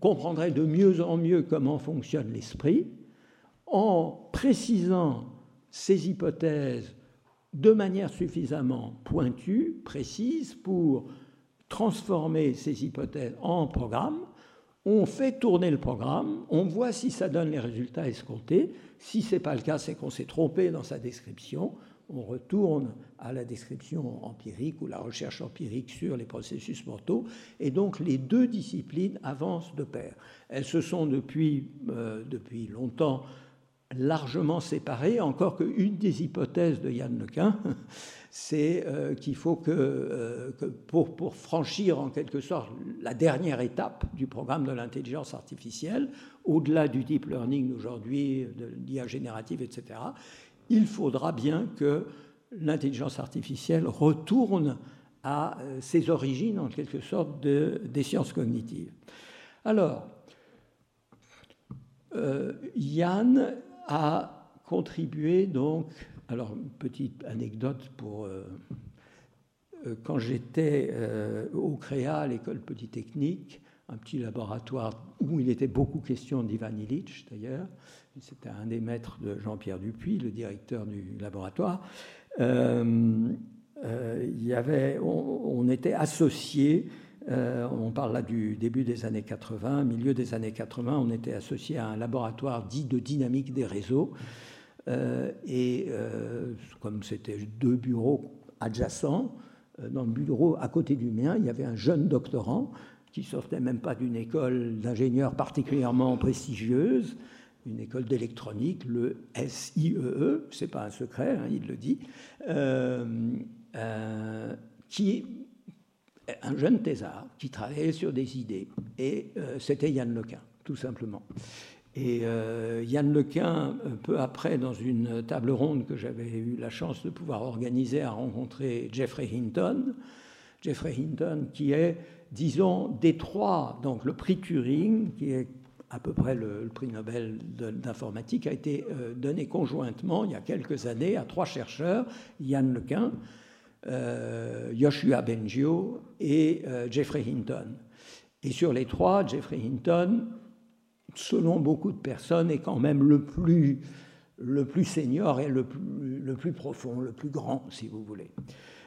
B: comprendrait de mieux en mieux comment fonctionne l'esprit, en précisant ces hypothèses de manière suffisamment pointue, précise, pour transformer ces hypothèses en programme, on fait tourner le programme, on voit si ça donne les résultats escomptés. Si ce n'est pas le cas, c'est qu'on s'est trompé dans sa description on retourne à la description empirique ou la recherche empirique sur les processus mentaux, et donc les deux disciplines avancent de pair. Elles se sont depuis, euh, depuis longtemps largement séparées, encore qu'une des hypothèses de Yann Lequin, c'est euh, qu'il faut que, euh, pour, pour, franchir en quelque sorte la dernière étape du programme de l'intelligence artificielle, au-delà du deep learning aujourd'hui, de l'IA générative, etc., il faudra bien que l'intelligence artificielle retourne à euh, ses origines, en quelque sorte, des sciences cognitives. Alors, euh, Yann a contribué donc, alors petite anecdote pour euh, quand j'étais au CREA, à l'école polytechnique, un petit laboratoire où il était beaucoup question d'Ivan Illich d'ailleurs, c'était un des maîtres de Jean-Pierre Dupuis, le directeur du laboratoire. Euh, euh, y avait, on, était associés, euh, on parle là du début des années 80, milieu des années 80, on était associés à un laboratoire dit de dynamique des réseaux. et comme c'était deux bureaux adjacents, dans le bureau à côté du mien, il y avait un jeune doctorant qui sortait même pas d'une école d'ingénieurs particulièrement prestigieuse, une école d'électronique, le SIEE, e, c'est pas un secret, hein, il le dit, euh, euh, un jeune thésard qui travaillait sur des idées. Et c'était Yann Lequin, tout simplement. Et euh, Yann Lequin, peu après, dans une table ronde que j'avais eu la chance de pouvoir organiser, a rencontré Jeffrey Hinton. Jeffrey Hinton, qui est, disons, des trois, donc le prix Turing, qui est à peu près le, prix Nobel d'informatique, a été euh, donné conjointement il y a quelques années à trois chercheurs, Yann Lequin, euh, Yoshua Bengio et Jeffrey Hinton. Et sur les trois, Jeffrey Hinton selon beaucoup de personnes, est quand même le plus, le plus senior et le plus profond, le plus grand, si vous voulez.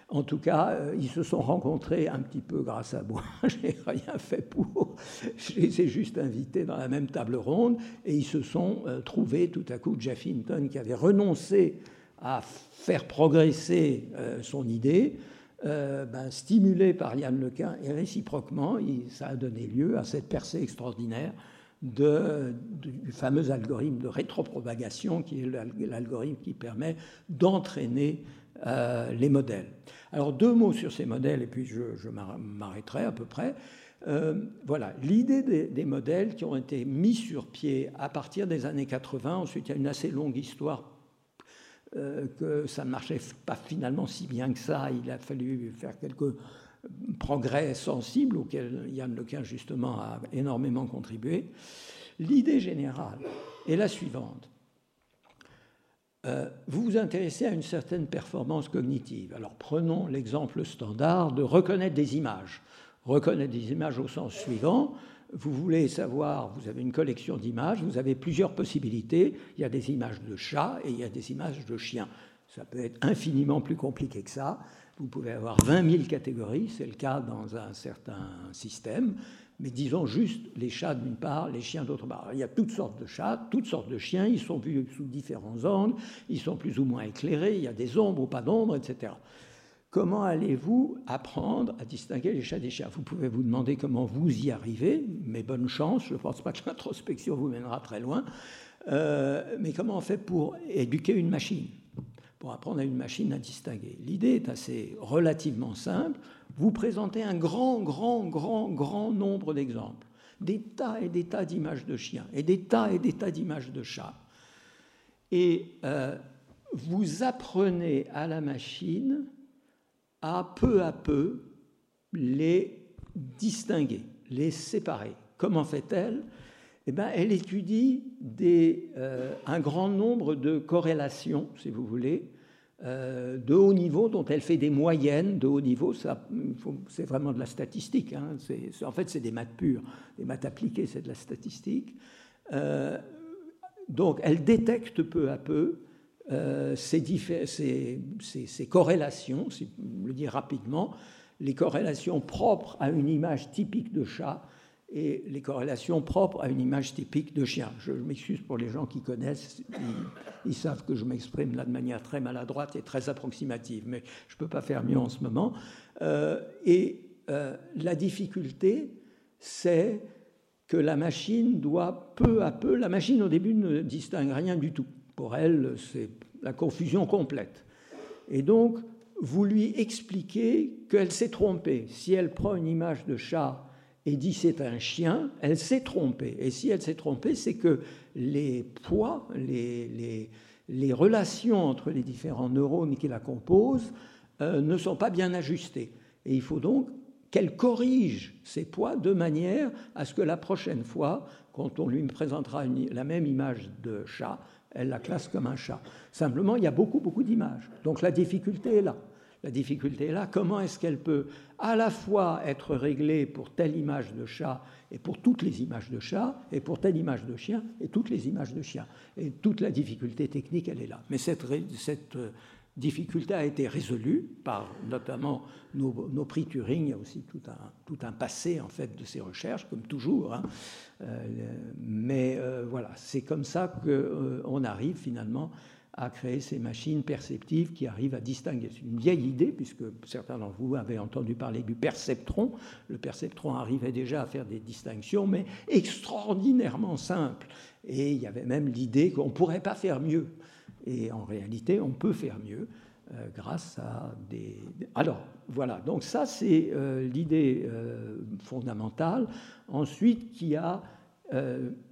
B: En tout cas, euh, ils se sont rencontrés un petit peu grâce à moi. Je n'ai rien fait pour. Je les ai juste invités dans la même table ronde et ils se sont euh, trouvés tout à coup Jeff Hinton qui avait renoncé à faire progresser euh, son idée, ben, stimulé par Yann Lequin et réciproquement, ça a donné lieu à cette percée extraordinaire du fameux algorithme de rétropropagation, qui est l'algorithme qui permet d'entraîner euh, les modèles. Alors deux mots sur ces modèles, et puis je, m'arrêterai à peu près. Euh, voilà, l'idée des, modèles qui ont été mis sur pied à partir des années 80, ensuite il y a une assez longue histoire euh, que ça ne marchait pas finalement si bien que ça, il a fallu faire quelques progrès sensibles auxquels Yann Lequin justement a énormément contribué. L'idée générale est la suivante. Euh, vous vous intéressez à une certaine performance cognitive. Alors prenons l'exemple standard de reconnaître des images. Reconnaître des images au sens suivant. Vous voulez savoir, vous avez une collection d'images, vous avez plusieurs possibilités. Il y a des images de chats et il y a des images de chiens. Ça peut être infiniment plus compliqué que ça. Vous pouvez avoir 20 000 catégories, c'est le cas dans un certain système, mais disons juste les chats d'une part, les chiens d'autre part. Il y a toutes sortes de chats, toutes sortes de chiens, ils sont vus sous différents angles, ils sont plus ou moins éclairés, il y a des ombres ou pas d'ombres, etc. Comment allez-vous apprendre à distinguer les chats des chiens? Vous pouvez vous demander comment vous y arrivez, mais bonne chance, je ne pense pas que l'introspection vous mènera très loin. Euh, mais comment on fait pour éduquer une machine? Pour apprendre à une machine à distinguer. L'idée est assez relativement simple. Vous présentez un grand, grand, grand, grand nombre d'exemples. Des tas et des tas d'images de chiens et des tas et des tas d'images de chats. Et euh, vous apprenez à la machine à peu à peu les distinguer, les séparer. Comment fait-elle? Eh bien, elle étudie euh, un grand nombre de corrélations, si vous voulez, de haut niveau, dont elle fait des moyennes de haut niveau. C'est vraiment de la statistique. Hein. en fait, c'est des maths pures. Des maths appliquées, c'est de la statistique. Euh, donc, elle détecte peu à peu ces, ces, ces, corrélations, si je le dire rapidement, les corrélations propres à une image typique de chat et les corrélations propres à une image typique de chien. Je, m'excuse pour les gens qui connaissent, ils, savent que je m'exprime là de manière très maladroite et très approximative, mais je ne peux pas faire mieux en ce moment. Euh, et euh, la difficulté, c'est que la machine doit peu à peu, la machine au début ne distingue rien du tout. Pour elle, c'est la confusion complète. Et donc, vous lui expliquez qu'elle s'est trompée. Si elle prend une image de chat et dit c'est un chien, elle s'est trompée. Et si elle s'est trompée, c'est que les poids, les, les, relations entre les différents neurones qui la composent euh, ne sont pas bien ajustées. Et il faut donc qu'elle corrige ces poids de manière à ce que la prochaine fois, quand on lui présentera la même image de chat, elle la classe comme un chat. Simplement, il y a beaucoup, beaucoup d'images. Donc la difficulté est là. La difficulté est là, comment est-ce qu'elle peut à la fois être réglée pour telle image de chat et pour toutes les images de chat, et pour telle image de chien et toutes les images de chien? Et toute la difficulté technique, elle est là. Mais cette, euh, difficulté a été résolue par notamment nos, prix Turing. Il y a aussi tout un, tout un, passé en fait de ces recherches, comme toujours. Hein. Euh, mais euh, voilà, c'est comme ça qu'on arrive finalement à créer ces machines perceptives qui arrivent à distinguer. C'est une vieille idée, puisque certains d'entre vous avaient entendu parler du perceptron. Le perceptron arrivait déjà à faire des distinctions, mais extraordinairement simples. Et il y avait même l'idée qu'on ne pourrait pas faire mieux. Et en réalité, on peut faire mieux. grâce à des... Alors, voilà, donc ça c'est l'idée fondamentale. Ensuite, qui a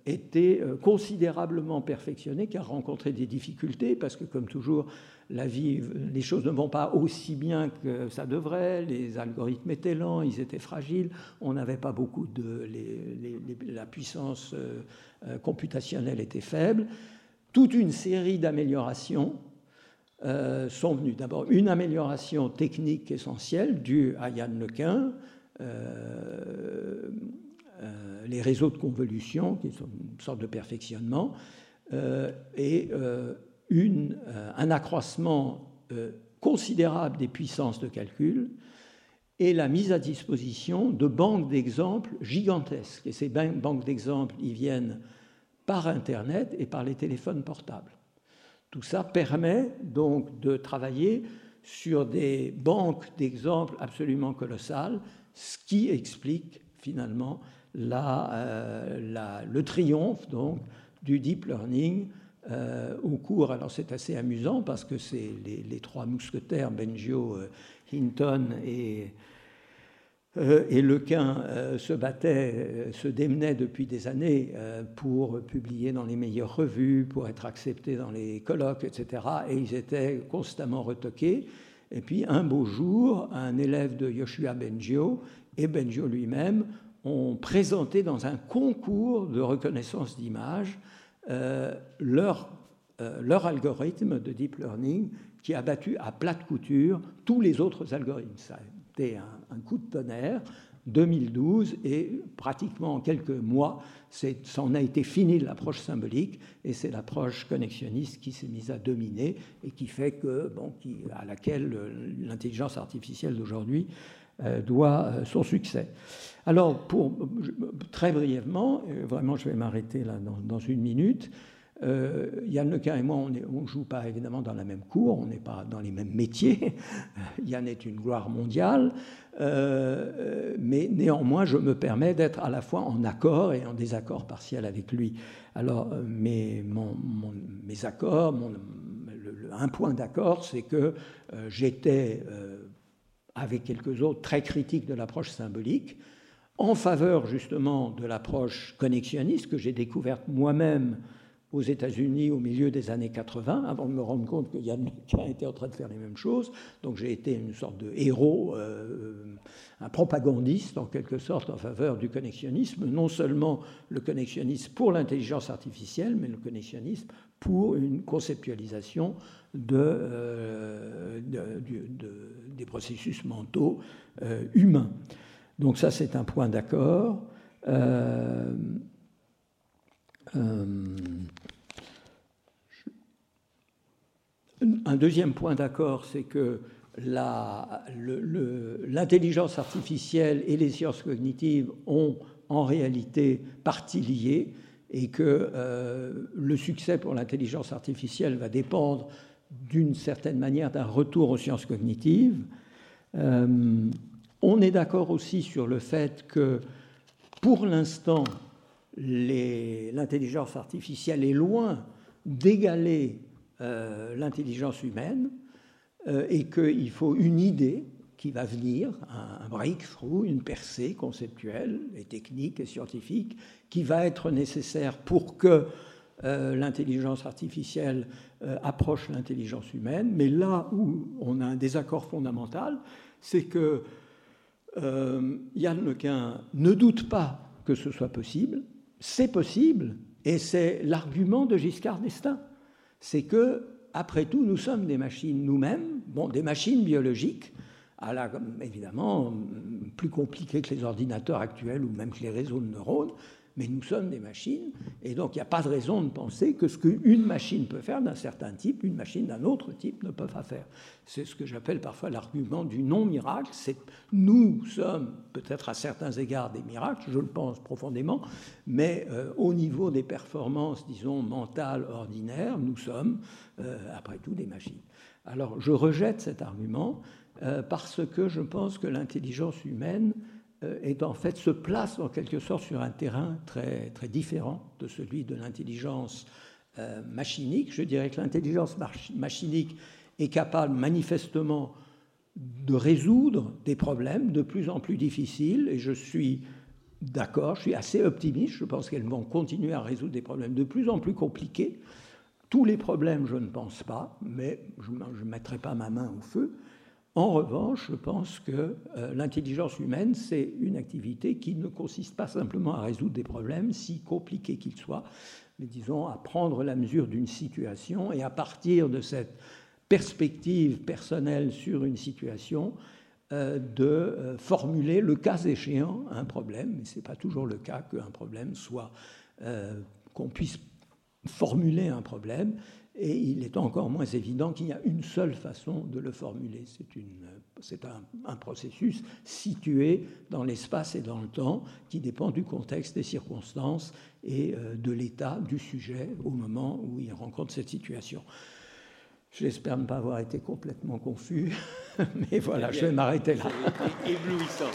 B: été considérablement perfectionnée, qui a rencontré des difficultés, parce que comme toujours, la vie, les choses ne vont pas aussi bien que ça devrait, les algorithmes étaient lents, ils étaient fragiles, on n'avait pas beaucoup de... la puissance euh, euh, computationnelle était faible. Toute une série d'améliorations euh, sont venues. D'abord, une amélioration technique essentielle due à Yann Lequin, les réseaux de convolution, qui sont une sorte de perfectionnement, et euh, un accroissement euh, considérable des puissances de calcul et la mise à disposition de banques d'exemples gigantesques. Et ces banques d'exemples, ils viennent par Internet et par les téléphones portables. Tout ça permet donc de travailler sur des banques d'exemples absolument colossales, ce qui explique finalement euh, le triomphe donc, du deep learning euh, au cours. Alors c'est assez amusant parce que c'est les, trois mousquetaires, Benjio, euh, Hinton et, et Lequin, se battaient, se démenaient depuis des années pour publier dans les meilleures revues, pour être acceptés dans les colloques, etc. Et ils étaient constamment retoqués. Et puis un beau jour, un élève de Yoshua Benjio et Benjio lui-même ont présenté dans un concours de reconnaissance d'images euh, leur, euh, leur algorithme de deep learning qui a battu à plate couture tous les autres algorithmes. Ça a été un, coup de tonnerre. 2012 et pratiquement en quelques mois, c'en a été fini l'approche symbolique et c'est l'approche connexionniste qui s'est mise à dominer et qui fait que, bon, à laquelle l'intelligence artificielle d'aujourd'hui euh, doit son succès. Alors, pour, très brièvement, euh, vraiment je vais m'arrêter là dans, une minute, euh, Yann Lequin et moi, on ne joue pas évidemment dans la même cour, on n'est pas dans les mêmes métiers. Yann est une gloire mondiale, euh, mais néanmoins, je me permets d'être à la fois en accord et en désaccord partiel avec lui. Alors, mes accords, un point d'accord, c'est que j'étais, avec quelques autres, très critique de l'approche symbolique en faveur justement de l'approche connexionniste que j'ai découverte moi-même aux États-Unis au milieu des années 80, avant de me rendre compte que Yann LeCun était en train de faire les mêmes choses. Donc j'ai été une sorte de héros, euh, un propagandiste en quelque sorte en faveur du connexionnisme, non seulement le connexionnisme pour l'intelligence artificielle, mais le connexionnisme pour une conceptualisation euh, des processus mentaux euh, humains. Donc ça, c'est un point d'accord. Euh, un deuxième point d'accord, c'est que l'intelligence artificielle et les sciences cognitives ont en réalité partie liée et que euh, le succès pour l'intelligence artificielle va dépendre d'une certaine manière d'un retour aux sciences cognitives. On est d'accord aussi sur le fait que, pour l'instant, l'intelligence artificielle est loin d'égaler euh, l'intelligence humaine euh, et qu'il faut une idée qui va venir, un, breakthrough, une percée conceptuelle et technique et scientifique qui va être nécessaire pour que euh, l'intelligence artificielle approche l'intelligence humaine. Mais là où on a un désaccord fondamental, c'est que euh, Yann Lequin ne doute pas que ce soit possible, c'est possible, et c'est l'argument de Giscard d'Estaing. C'est que, après tout, nous sommes des machines nous-mêmes, bon, des machines biologiques, à évidemment plus compliquées que les ordinateurs actuels ou même que les réseaux de neurones, mais nous sommes des machines, et donc il n'y a pas de raison de penser que ce qu'une machine peut faire d'un certain type, une machine d'un autre type ne peut pas faire. C'est ce que j'appelle parfois l'argument du non-miracle. Nous sommes peut-être à certains égards des miracles, je le pense profondément, mais euh, au niveau des performances, disons, mentales ordinaires, nous sommes, euh, après tout, des machines. Alors je rejette cet argument parce que je pense que l'intelligence humaine euh, se place en quelque sorte sur un terrain très, très différent de celui de l'intelligence euh, machinique. Je dirais que l'intelligence machinique est capable manifestement de résoudre des problèmes de plus en plus difficiles, et je suis d'accord, je suis assez optimiste, je pense qu'elles vont continuer à résoudre des problèmes de plus en plus compliqués. Tous les problèmes, je ne pense pas, mais je ne mettrai pas ma main au feu. En revanche, je pense que euh, l'intelligence humaine, c'est une activité qui ne consiste pas simplement à résoudre des problèmes, si compliqués qu'ils soient, mais disons à prendre la mesure d'une situation et à partir de cette perspective personnelle sur une situation, euh, de euh, formuler le cas échéant un problème, mais ce n'est pas toujours le cas qu'un problème soit, qu'on puisse formuler un problème, et il est encore moins évident qu'il y a une seule façon de le formuler. C'est un, un, processus situé dans l'espace et dans le temps qui dépend du contexte, des circonstances et euh, de l'état du sujet au moment où il rencontre cette situation. J'espère ne pas avoir été complètement confus, mais voilà, je vais m'arrêter là.
A: Éblouissant.